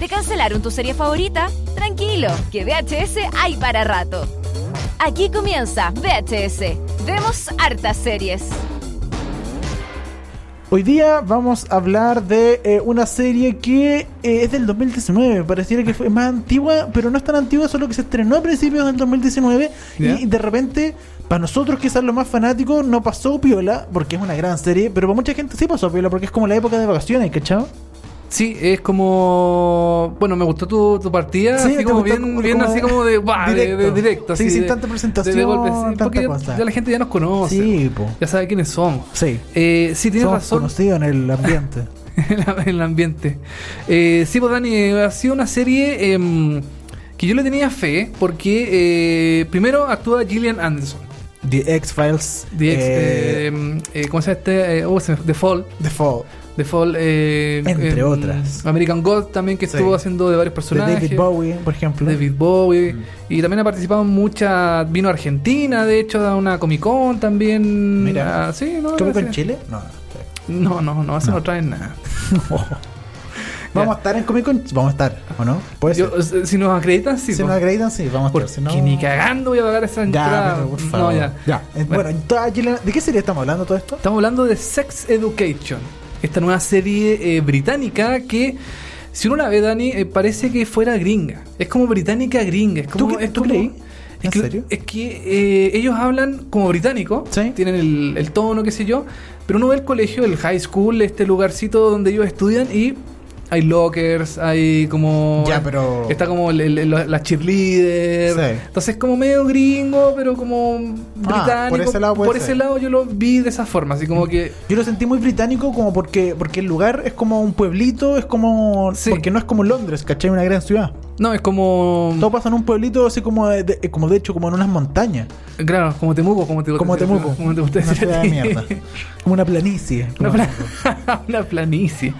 ¿Te cancelaron tu serie favorita? Tranquilo, que VHS hay para rato. Aquí comienza VHS. Vemos hartas series. Hoy día vamos a hablar de eh, una serie que eh, es del 2019. Pareciera que fue más antigua, pero no es tan antigua, solo que se estrenó a principios del 2019. Ya. Y de repente, para nosotros quizás los más fanáticos, no pasó piola, porque es una gran serie, pero para mucha gente sí pasó piola, porque es como la época de vacaciones, ¿cachado? Sí, es como. Bueno, me gustó tu, tu partida. Sí, así ¿te como bien, como- bien como así como de. directo. de- directo. Sí, así sin de- tanta presentación, golpe, sí, tanta porque ya, cosa. ya la gente ya nos conoce. Sí, po. Ya sabe quiénes somos. Sí. Eh, sí, tienes Somos razón. conocidos en el ambiente. en el ambiente. Eh, sí, pues Dani, eh, ha sido una serie em, que yo le tenía fe porque eh, primero actúa Gillian Anderson. The X-Files. The ex- eh, em, eh, ¿Cómo se llama este? Eh, oh, The Fall. The Fall. The Fall. eh, Entre em, otras. American God también que Sí. estuvo haciendo de varios De personajes. David Bowie, por ejemplo. David Bowie. Y también ha participado en muchas. Vino a Argentina, de hecho, a una Comic Con también. Mira. Ah, sí, no, ¿Cómo no, en sí. Chile? No. No, no, no, eso No. no, traen nada. Vamos a estar en Comic Con. Vamos a estar, ¿o no? Puede Yo, ser. eh, si nos acreditan, sí. si nos acreditan, sí, vamos a estar. Si no... ni cagando voy a pagar esa Ya, entrada. pero por favor. No, ya. Eh, Bueno, Gillian- ¿de qué serie estamos hablando todo esto? Estamos hablando de Sex Education. Esta nueva serie eh, británica que, si uno la ve, Dani, eh, parece que fuera gringa. Es como británica gringa. Es como, ¿Tú qué- es tú como- creí? Es ¿En que, serio? Es que eh, ellos hablan como británico, Sí. tienen el, el tono, qué sé yo, pero uno ve el colegio, el high school, este lugarcito donde ellos estudian y hay lockers, hay como... Ya, pero- Está como el- el- la la cheerleader. Sí. Entonces como medio gringo, pero como británico. Ah, por ese lado puede Por ser. ese lado yo lo vi de esa forma, así como que... Yo lo sentí muy británico como porque porque el lugar es como un pueblito, es como... Sí. Porque no es como Londres, ¿cachai? Una gran ciudad. No, es como... Todo pasa en un pueblito así como de, de- como de hecho como en unas montañas. Claro, como Temuco, como te Como Temuco. Como te gusta una decir a ciudad de ti. mierda. Como una planicie. Una, pla- una planicie.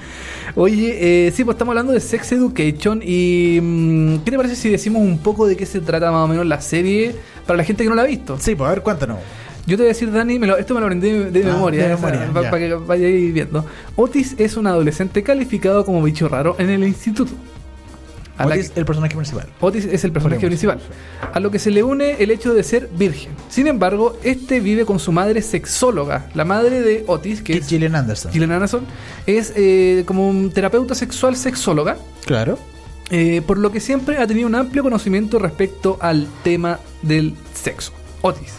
Oye, eh, sí, pues estamos hablando de Sex Education y mm, ¿qué te parece si decimos un poco de qué se trata más o menos la serie para la gente que no la ha visto? Sí, pues a ver, cuéntanos. Yo te voy a decir, Dani, me lo- esto me lo aprendí de, de Ah, memoria, de memoria, pa- ya. para que vayáis viendo. Otis es un adolescente calificado como bicho raro en el instituto. A Otis, que- el personaje principal. Otis es el personaje principal, a lo que se le une el hecho de ser virgen. Sin embargo, este vive con su madre sexóloga. La madre de Otis, que Que es Gillian Anderson. Gillian Anderson, es eh, como un terapeuta sexual sexóloga, Claro. eh, por lo que siempre ha tenido un amplio conocimiento respecto al tema del sexo. Otis.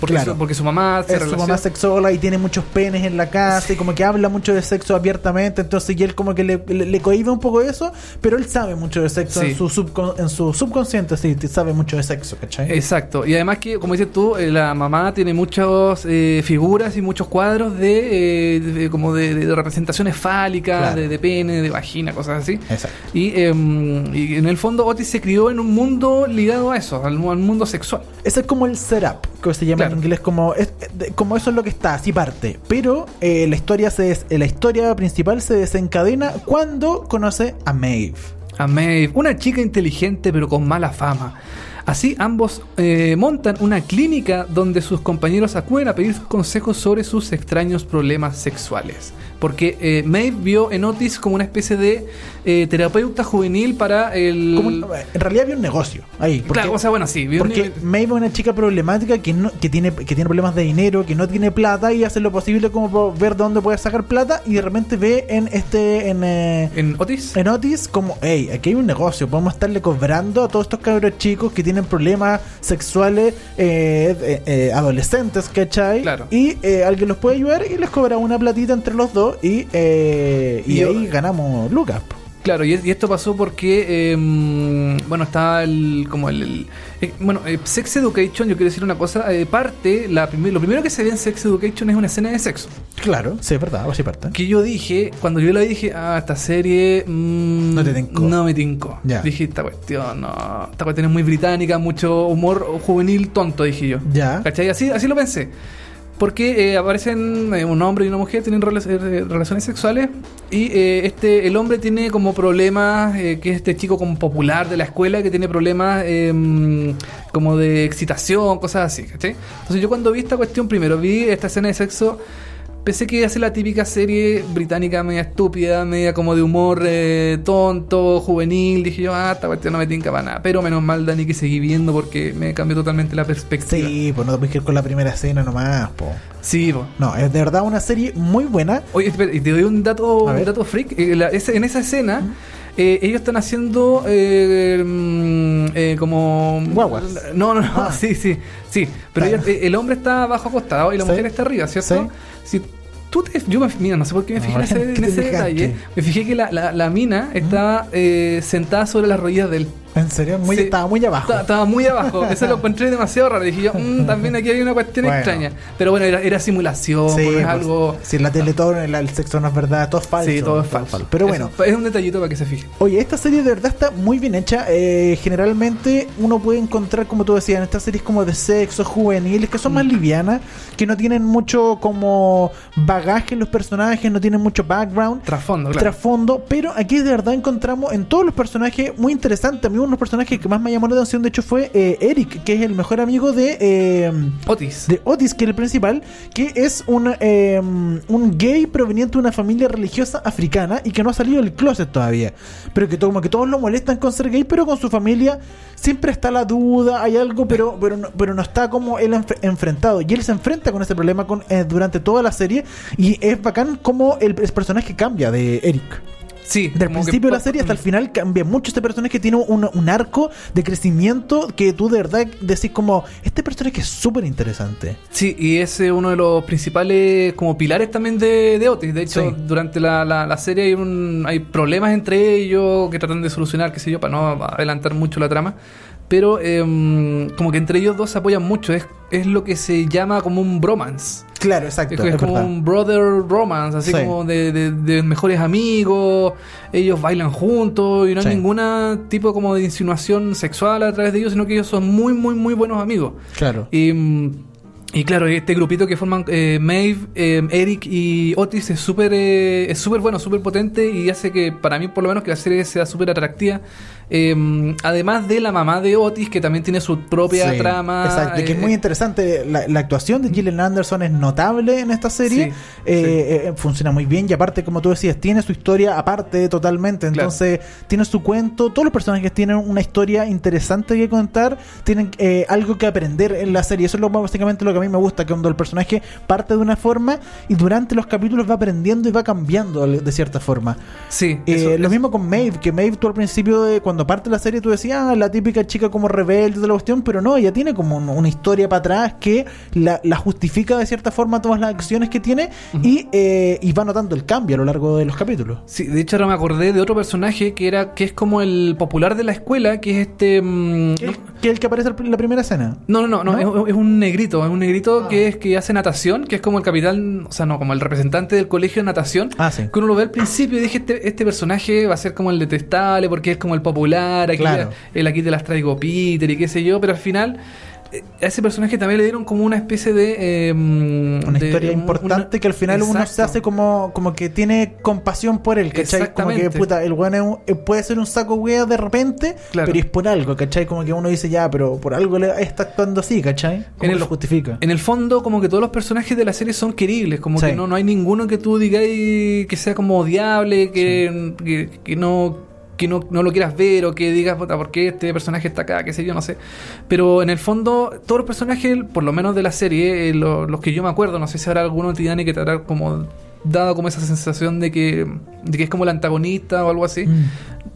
Porque, Claro. su, porque su mamá se Es su mamá sexóloga y tiene muchos penes en la casa y como que habla mucho de sexo abiertamente, entonces y él como que le, le, le cohíbe un poco eso, pero él sabe mucho de sexo Sí. en, su subcon- en su subconsciente, sí, sabe mucho de sexo, ¿cachai? Exacto, y además que, como dices tú, eh, la mamá tiene muchas eh, figuras y muchos cuadros de, eh, de- como de, de representaciones fálicas, Claro. de, de pene, de vagina, cosas así. Exacto. Y, em, y en el fondo Otis se crió en un mundo ligado a eso, al, al mundo sexual. Ese es como el setup, que se llama Claro. En inglés como es, como eso es lo que está, así parte. Pero eh, la historia se des- la historia principal se desencadena cuando conoce a Maeve. A Maeve, una chica inteligente pero con mala fama. Así ambos eh, montan una clínica donde sus compañeros acuden a pedir consejos sobre sus extraños problemas sexuales. Porque eh, Maeve vio en Otis como una especie de eh, terapeuta juvenil para el... Como un- en realidad había un negocio ahí. porque- Claro, o sea, bueno, sí. vio un Porque nivel- Maeve es una chica problemática que, no, que, tiene, que tiene problemas de dinero, que no tiene plata y hace lo posible como por ver dónde puede sacar plata y de repente ve en este en, eh, En Otis. en Otis como, hey, aquí hay un negocio, podemos estarle cobrando a todos estos cabros chicos que tienen problemas sexuales eh, eh, eh, adolescentes, ¿cachai? Claro. Y eh, alguien los puede ayudar y les cobra una platita entre los dos y, eh, y Y yo- ahí ganamos lucas. Claro, y, y esto pasó porque, em, bueno, está el, como el, el- eh, bueno, eh, Sex Education, yo quiero decir una cosa, eh, parte, la prim- lo primero que se ve en Sex Education es una escena de sexo. Claro, sí, es verdad, así parte. Que yo dije, cuando yo la vi, dije, ah, esta serie. mm, No te tincó. No me tincó. Dije, esta cuestión, no. Esta cuestión es muy británica, mucho humor juvenil tonto, dije yo. Ya. ¿Cachai? Así, así lo pensé. Porque eh, aparecen eh, un hombre y una mujer, tienen eh, relaciones sexuales. Y eh, este el hombre tiene como problemas, eh, que es este chico como popular de la escuela, que tiene problemas eh, como de excitación, cosas así. Entonces yo cuando vi esta cuestión, primero vi esta escena de sexo Pensé que iba a ser la típica serie británica media estúpida, media como de humor eh, tonto, juvenil. Dije yo, ah, esta cuestión no me tinca para nada. Pero menos mal, Dani, que seguí viendo porque me cambió totalmente la perspectiva. Sí, pues no te puedes ir con la primera escena nomás, po. Sí, po. No, es de verdad una serie muy buena. Oye, espera, y te doy un dato, un dato freak. Eh, la- en esa escena, eh, ellos están haciendo eh, mm, eh, como. Guaguas. No, no, no. Ah. Sí, sí. Sí. Pero Claro. ella- eh, el hombre está abajo acostado y la Sí. mujer está arriba, ¿cierto? Si tú te. Yo me, mira, no sé por qué me fijé en ese, detalle. Me fijé que la, la, la mina estaba eh, sentada sobre las rodillas de él. En serio, muy, Sí. estaba muy abajo. Estaba, estaba muy abajo. Eso lo encontré demasiado raro. Dije yo, "Mm, también aquí hay una cuestión Bueno. extraña. Pero bueno, era, era simulación, Sí, pues, pues, algo. Si la tele todo, el, el sexo no es verdad, todo es falso. Sí, todo es falso. Pero bueno, es un detallito para que se fijen. Oye, esta serie de verdad está muy bien hecha. Eh, generalmente uno puede encontrar, como tú decías, en estas series como de sexo, juveniles, que son Mm. más livianas, que no tienen mucho como bagaje en los personajes, no tienen mucho background. Trasfondo, claro. Trasfondo, pero aquí de verdad encontramos en todos los personajes muy interesantes. A mí uno de los personajes que más me llamó la atención, de hecho, fue eh, Eric, que es el mejor amigo de, eh, Otis. de Otis, que es el principal, que es un, eh, un gay proveniente de una familia religiosa africana y que no ha salido del closet todavía. Pero que como que todos lo molestan con ser gay, pero con su familia siempre está la duda, hay algo, pero, pero, no, pero no está como él enf- enfrentado. Y él se enfrenta con ese problema con, durante toda la serie y es bacán como el, el personaje cambia de Eric. Sí. Del que principio de la serie hasta el final cambia mucho este personaje que tiene un, un arco de crecimiento que tú de verdad decís como, este personaje es súper interesante. Sí, y es eh, uno de los principales como pilares también de, de Otis. De hecho, Sí. durante la, la, la serie hay, un, hay problemas entre ellos que tratan de solucionar, qué sé yo, para no adelantar mucho la trama. Pero em, como que entre ellos dos se apoyan mucho. Es, es lo que se llama como un bromance. Claro, exacto. Es, es es como verdad. un brother romance, así Sí. como de, de- de mejores amigos, ellos bailan juntos y no Sí. hay ningún tipo como de insinuación sexual a través de ellos, sino que ellos son muy, muy, muy buenos amigos. Claro. Y, y claro, este grupito que forman eh, Maeve, eh, Eric y Otis es súper eh, es súper bueno, súper potente y hace que para mí por lo menos que la serie sea súper atractiva. Eh, además de la mamá de Otis que también tiene su propia Sí, trama. Exacto, que es eh, muy interesante. La, la actuación de Gillian Anderson es notable en esta serie. Sí, Eh, eh, funciona muy bien. Y aparte, como tú decías, tiene su historia aparte totalmente. Claro. Entonces, tiene su cuento. Todos los personajes tienen una historia interesante que contar. Tienen eh, algo que aprender en la serie. Eso es lo, básicamente lo que a mí me gusta. Que cuando el personaje parte de una forma y durante los capítulos va aprendiendo y va cambiando de cierta forma. Sí, eso- lo eso- mismo con Maeve, que Maeve tú al principio de cuando parte la serie tú decías, ah, la típica chica como rebelde de la cuestión, pero no, ella tiene como un- una historia para atrás que la, la justifica de cierta forma todas las acciones que tiene y, eh, y va notando el cambio a lo largo de los capítulos. Sí, de hecho ahora me acordé de otro personaje que era que es como el popular de la escuela, que es este mm, Que, que el que aparece en la primera escena. No, no, no, no, ¿No? Es, es un negrito, es un negrito Ah. que es que hace natación, que es como el capitán, o sea, no, como el representante del colegio de natación. Ah, sí. Que uno lo ve al principio y dije, este, este personaje va a ser como el detestable porque es como el popular, aquí, Claro. el aquí te las traigo Peter y qué sé yo, pero al final eh, a ese personaje también le dieron como una especie de... eh, Una de- historia un- importante una- que al final uno se hace como, como que tiene compasión por él, ¿cachai? Como que puta, el weón un- eh, puede ser un saco wea de repente, Claro. pero es por algo, ¿cachai? Como que uno dice ya, pero por algo le está actuando así, ¿cachai? ¿Cómo En el- lo justifica? En el fondo, como que todos los personajes de la serie son queribles, como Sí. que no, no hay ninguno que tú digas que sea como odiable, que, que, que no que no, no lo quieras ver o que digas, ¿por qué este personaje está acá? qué sé yo, no sé. Pero en el fondo, todos los personajes, por lo menos de la serie, eh, lo- los que yo me acuerdo, no sé si habrá alguno, Tidani, que habrá como dado como esa sensación de que, de que es como el antagonista o algo así. Mm.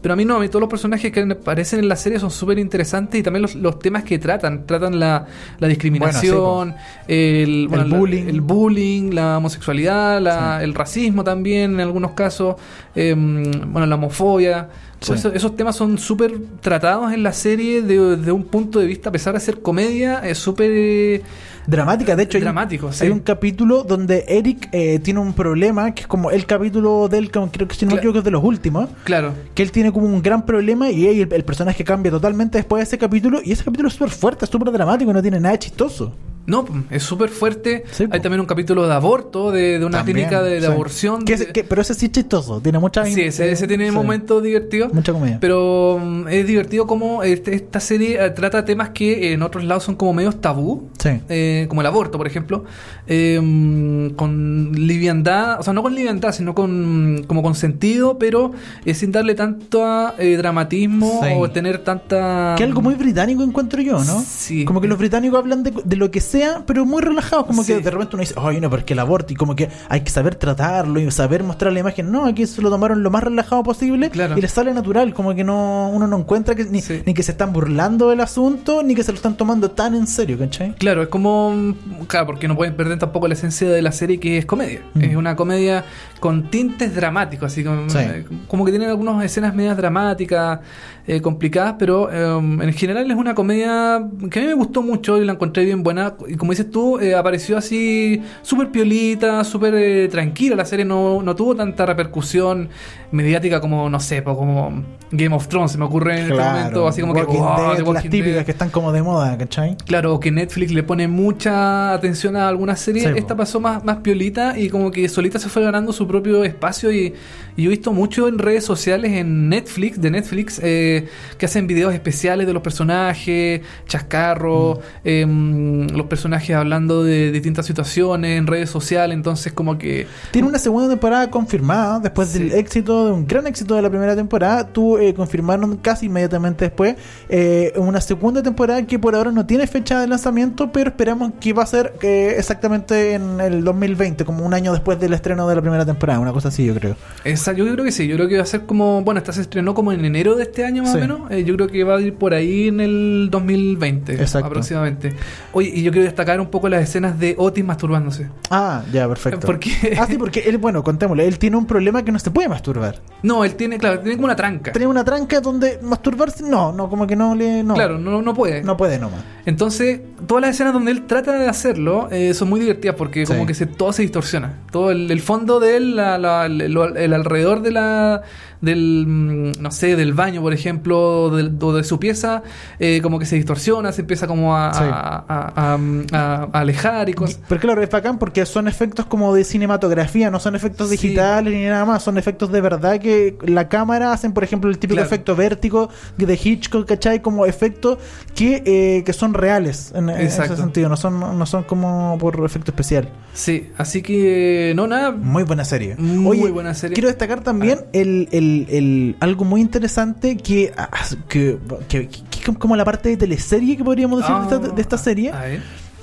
Pero a mí no, a mí todos los personajes que aparecen en la serie son súper interesantes y también los, los temas que tratan. Tratan la, la discriminación, el, bueno, la- bullying. el bullying, la homosexualidad, la- Sí. el racismo también en algunos casos, em, bueno, la homofobia. Sí. Eso- esos temas son súper tratados en la serie de, de un punto de vista, a pesar de ser comedia, es súper... eh, Dramática, de hecho, hay un- hay un capítulo donde Eric eh, tiene un problema, que es como el capítulo del, creo que si no me equivoco es de los últimos, Claro. que él tiene como un gran problema y el, el personaje cambia totalmente después de ese capítulo y ese capítulo es súper fuerte, es súper dramático, no tiene nada de chistoso. No, es súper fuerte. Sí, Hay también un capítulo de aborto, de, de una También, clínica de, de sí. aborción. Que pero ese sí es chistoso, tiene mucha sí, ese, ese tiene sí. momentos divertidos. Mucha comedia. Pero mm, es divertido como este- esta serie eh, trata temas que en otros lados son como medios tabú. Sí. eh, como el aborto, por ejemplo, eh, mm, con liviandad, o sea, no con liviandad, sino con como con sentido, pero eh, sin darle tanto eh, dramatismo Sí. o tener tanta... Que algo muy británico encuentro yo, ¿no? Sí. Como que los británicos hablan de, de lo que sea, pero muy relajados. Como Sí. que de repente uno dice, ay, no, porque el aborto, y como que hay que saber tratarlo y saber mostrar la imagen. No, aquí se lo tomaron lo más relajado posible Claro. y les sale natural. Como que no uno no encuentra que ni, Sí. ni que se están burlando del asunto, ni que se lo están tomando tan en serio, ¿cachai? Claro, es como. Claro, porque no pueden perder tampoco la esencia de la serie que es comedia. Mm. Es una comedia con tintes dramáticos, así como, Sí. eh, como que tienen algunas escenas medias dramáticas, eh, complicadas, pero eh, en general es una comedia que a mí me gustó mucho y la encontré bien buena. Y como dices tú, eh, apareció así súper piolita, súper tranquila. La serie no, no tuvo tanta repercusión mediática como, no sé, como Game of Thrones, se me ocurre en este momento, así como Walking que. wow, Dead, The las típicas Dead. que están como de moda, ¿cachai? Claro, que Netflix le pone mucha atención a algunas series. Sí. Esta pasó más, más piolita y como que solita se fue ganando su propio espacio. Y, y yo he visto mucho en redes sociales, en Netflix, de Netflix, eh, que hacen videos especiales de los personajes, chascarros, Mm. em, los personajes hablando de distintas situaciones en redes sociales. Entonces, como que. Tiene una segunda temporada confirmada después Sí. del éxito, de un gran éxito de la primera temporada. Tú eh, confirmaron casi inmediatamente después eh, una segunda temporada que por ahora no tiene fecha de lanzamiento, pero esperamos que va a ser eh, exactamente en el 2020, como un año después del estreno de la primera temporada, una cosa así, yo creo. Esa, yo creo que sí, yo creo que va a ser como, bueno, esta se estrenó como en enero de este año más Sí. o menos, eh, yo creo que va a ir por ahí en el 2020 Exacto. aproximadamente. Oye, y yo quiero destacar un poco las escenas de Otis masturbándose. Ah, ya, perfecto. Porque, Ah, sí, porque él, bueno, contémosle, él tiene un problema que no se puede masturbar. no, él tiene, claro, tiene como una tranca. Tiene una tranca donde masturbarse, no, no, como que no le. No, Claro, no, no puede. no puede nomás. Entonces, todas las escenas donde él trata de hacerlo eh, son muy divertidas porque Sí. como que se, todo se distorsiona. Todo el, el fondo de él, la- el alrededor de la del mm, no sé, del baño, por ejemplo, del- o de su pieza, eh, como que se distorsiona, se empieza como a, Sí. a- a- a- a alejar y cosas. Pero claro, es bacán porque son efectos como de cinematografía, no son efectos Sí. digitales ni nada más, son efectos de verdad que la cámara hacen, por ejemplo, el típico Claro. efecto vértigo de Hitchcock, ¿cachai? Como efectos que, eh, que son reales en, en ese sentido, no son, no son como por efecto especial. Sí, así que no, nada. Muy buena serie. Muy Oye, buena serie. Quiero destacar también el, el- el- algo muy interesante que, ah, que, que- que- que como la parte de teleserie que podríamos decir de, esta, de esta serie.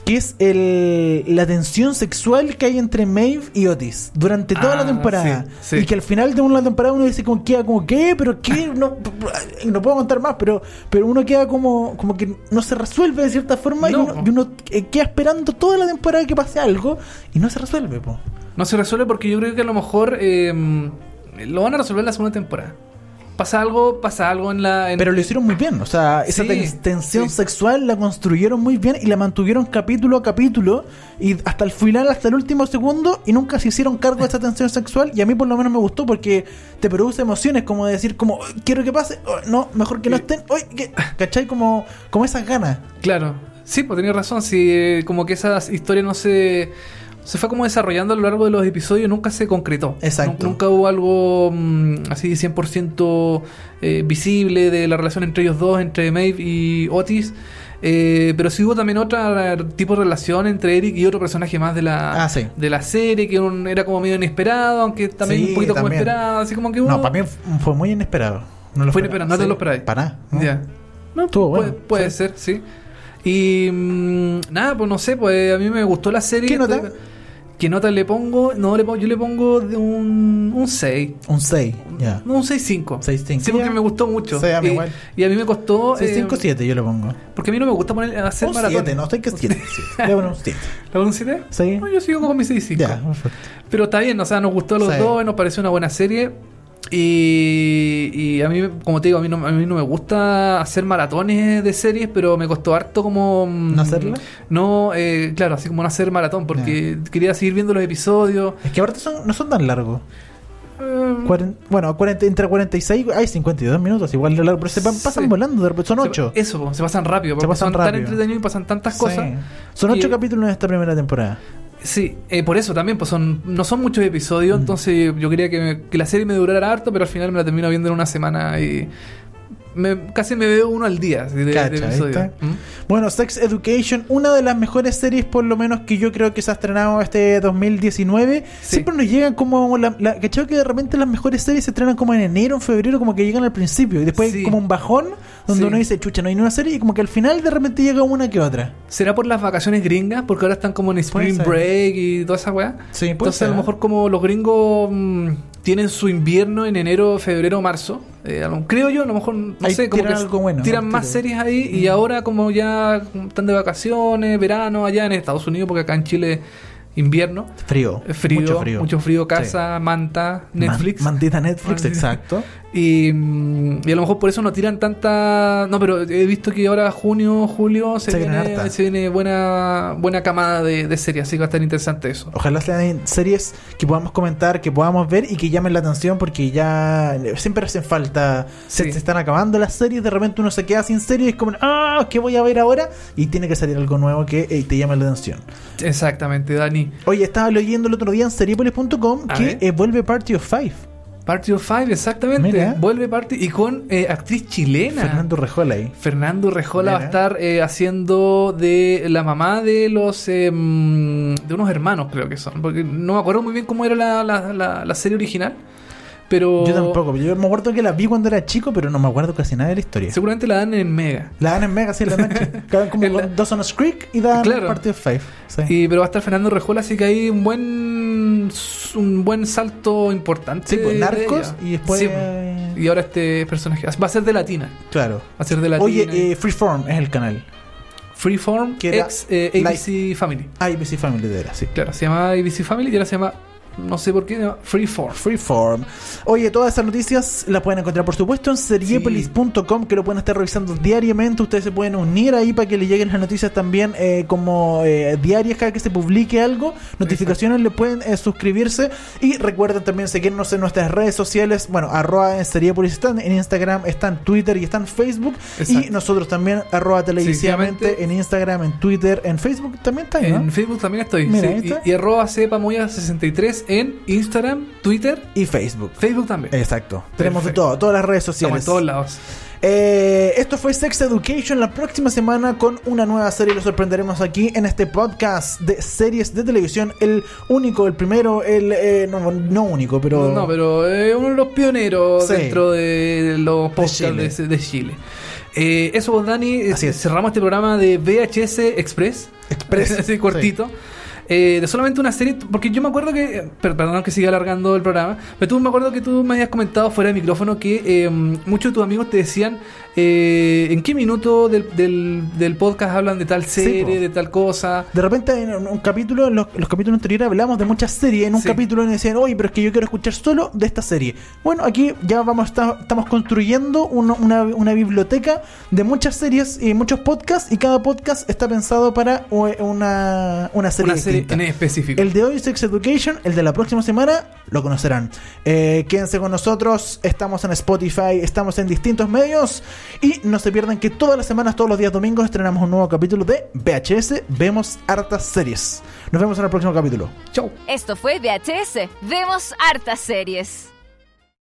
Que es el, la tensión sexual que hay entre Maeve y Otis durante toda Ah, la temporada. sí, sí. Y que al final de una temporada uno dice como queda como ¿qué? ¿Pero qué? No, no puedo contar más, pero, pero uno queda como, como que no se resuelve de cierta forma y No. uno, y uno, eh, queda esperando toda la temporada que pase algo y no se resuelve, po. No se resuelve porque yo creo que a lo mejor eh, lo van a resolver en la segunda temporada. Pasa algo, pasa algo en la. en- Pero lo hicieron muy bien, o sea, esa Sí, tensión sí. sexual la construyeron muy bien y la mantuvieron capítulo a capítulo y hasta el final, hasta el último segundo y nunca se hicieron cargo de esa tensión sexual y a mí por lo menos me gustó porque te produce emociones como de decir como "Oh, quiero que pase, oh, no, mejor que no Sí. estén, que-", ¿cachai? Como, como esas ganas. Claro. Sí, pues tenía razón. Sí, eh, como que esa historia no se. Se fue como desarrollando a lo largo de los episodios, nunca se concretó. Exacto. Nu- Nunca hubo algo mm, así 100% eh, visible de la relación entre ellos dos, entre Maeve y Otis. Eh, pero sí hubo también otro tipo de relación entre Eric y otro personaje más de la, Ah, sí. de la serie, que un- era como medio inesperado, aunque también Sí, un poquito como esperado. Así como que hubo- No, para mí fue muy inesperado. No lo Fue inesperado, no te lo esperabas. Para nada. ¿no? Estuvo puede, bueno, puede ser, sí. Y mm, nada, pues no sé, pues a mí me gustó la serie. ¿Qué nota? ¿Qué nota le pongo? No, le pongo, yo le pongo de un, un 6. Un 6, ya. No, un 6-5. 6.5. Sí, porque me gustó mucho. Sí, a mí igual. y a mí me costó. 6, eh, 5, 7 yo le pongo. porque a mí no me gusta poner, hacer Un maratón. 7, no, estoy que 7. Le pongo un 7. ¿Le pongo un 7? Sí. No, yo sigo con mi 6-5. Ya, perfecto. Pero está bien, o sea, nos gustó a los Sí. dos, nos pareció una buena serie. Y, y a mí, como te digo, a mí, no, a mí no me gusta hacer maratones de series, pero me costó harto como... mm, ¿No hacerla? No, eh, claro, así como no hacer maratón, porque quería seguir viendo los episodios. Es que aparte son, no son tan largos. Eh, Cuaren- bueno, 40, entre 46 hay 52 minutos, igual de largo, pero se pa- pasan volando, de repente son se- 8. Eso, po, se pasan rápido. Porque pasan son tan rápido. entretenidos y pasan tantas cosas. Son 8 que- capítulos en esta primera temporada. Sí, eh, por eso también, pues son, no son muchos episodios, Mm. entonces yo quería que, me- que la serie me durara harto, pero al final me la termino viendo en una semana y me, casi me veo uno al día de. ¿Mm? Bueno, Sex Education, una de las mejores series, por lo menos que yo creo que se ha estrenado este 2019. Sí. Siempre nos llegan como. La, la, ¿cachai? que de repente las mejores series se estrenan como en enero, en febrero, como que llegan al principio. Y después Sí. como un bajón, donde Sí. uno dice, chucha, no hay una serie. Y como que al final de repente llega una que otra. ¿Será por las vacaciones gringas? Porque ahora están como en Spring. Break y toda esa weá. Sí, Entonces ser, a lo mejor como los gringos mm, tienen su invierno en enero, febrero, marzo. eh, creo yo, a lo mejor, no Ahí sé, como tiran que algo bueno, tiran más series ahí y ahora como ya están de vacaciones, verano, allá en Estados Unidos, porque acá en Chile invierno. Frío. Eh, Frío, Mucho frío. mucho frío, casa, manta, Netflix. Man- mantita Netflix, exacto. Y, mm, y a lo mejor por eso no tiran tanta. No, pero he visto que ahora junio, julio se, Se viene se buena buena camada de, de series, así que va a estar interesante eso. Ojalá sean series que podamos comentar, que podamos ver y que llamen la atención porque ya siempre hacen falta. Se, Sí. se están acabando las series, de repente uno se queda sin serie y es como, ah, ¿qué voy a ver ahora? Y tiene que salir algo nuevo que eh, te llame la atención. Exactamente, Dani. Oye, estaba leyendo el otro día en seriepolis.com que eh, vuelve Party of Five. Party of Five, exactamente. Mira. Vuelve Party y con eh, actriz chilena. Fernando Rejola ahí. Fernando Rejola va a estar eh, haciendo de la mamá de los eh, mm, de unos hermanos, creo que son. Porque no me acuerdo muy bien cómo era la, la- la- la serie original. Pero Yo tampoco, yo me acuerdo que la vi cuando era chico, pero no me acuerdo casi nada de la historia. seguramente la dan en Mega. La dan en Mega, sí, en la noche. Quedan como la- Dawson's Creek y dan Claro. Party of Five. Sí. Y, pero va a estar Fernando Rejola, así que hay un buen un buen salto importante. Sí, pues, Narcos y después- Sí, pues. y ahora este personaje va a ser de Latina. Claro. Va a ser de Latina. Oye, eh, Freeform es el canal. Freeform que era ex eh, ABC Family. ABC Family de veras, sí. Claro, se llama ABC Family y ahora se llama no sé por qué, Freeform. Freeform. Oye, todas esas noticias las pueden encontrar, por supuesto, en seriepolis.com, que lo pueden estar revisando diariamente. Ustedes se pueden unir ahí para que les lleguen las noticias también eh, como eh, diarias cada que se publique algo. Notificaciones le pueden eh, suscribirse. Y recuerden también seguirnos en nuestras redes sociales. Bueno, arroba en Seriepolis están en Instagram, está en Twitter y está en Facebook. Y nosotros también, arroba televisivamente en Instagram, en Twitter, en Facebook también está ahí, ¿no? En Facebook también estoy. Mira, sí, y, y arroba cepamoya63 en Instagram, Twitter, Y Facebook. Facebook también. Exacto. Tenemos de todo, todas las redes Estamos sociales. en todos lados. Eh, esto fue Sex Education. La próxima semana con una nueva serie lo sorprenderemos aquí en este podcast de series de televisión. El único, el primero, el eh, no, no único, pero No, pero eh, uno de los pioneros Sí. dentro de los podcasts de Chile. de Chile. Eh, eso, Dani, Así es. cerramos este programa de VHS Express. Express, Así cortito. Eh, de solamente una serie, porque yo me acuerdo que, per- perdón que siga alargando el programa, pero tú me acuerdo que tú me habías comentado fuera de micrófono que eh, muchos de tus amigos te decían eh, en qué minuto del, del, del podcast hablan de tal Sí, serie, po. de tal cosa. De repente en un, capítulo, en los, los capítulos anteriores hablamos de muchas series. En un Sí. capítulo me decían, oye, pero es que yo quiero escuchar solo de esta serie. Bueno, aquí ya vamos a estar- estamos construyendo uno- una, una biblioteca de muchas series y muchos podcasts. Y cada podcast está pensado para eh, una, una serie Una serie distinta. en específico. El de hoy, Sex Education, el de la próxima semana, lo conocerán. Eh, quédense con nosotros, estamos en Spotify, estamos en distintos medios y no se pierdan que todas las semanas, todos los días domingos, estrenamos un nuevo capítulo de VHS, vemos hartas series. Nos vemos en el próximo capítulo. Chau. Esto fue VHS. Vemos hartas series.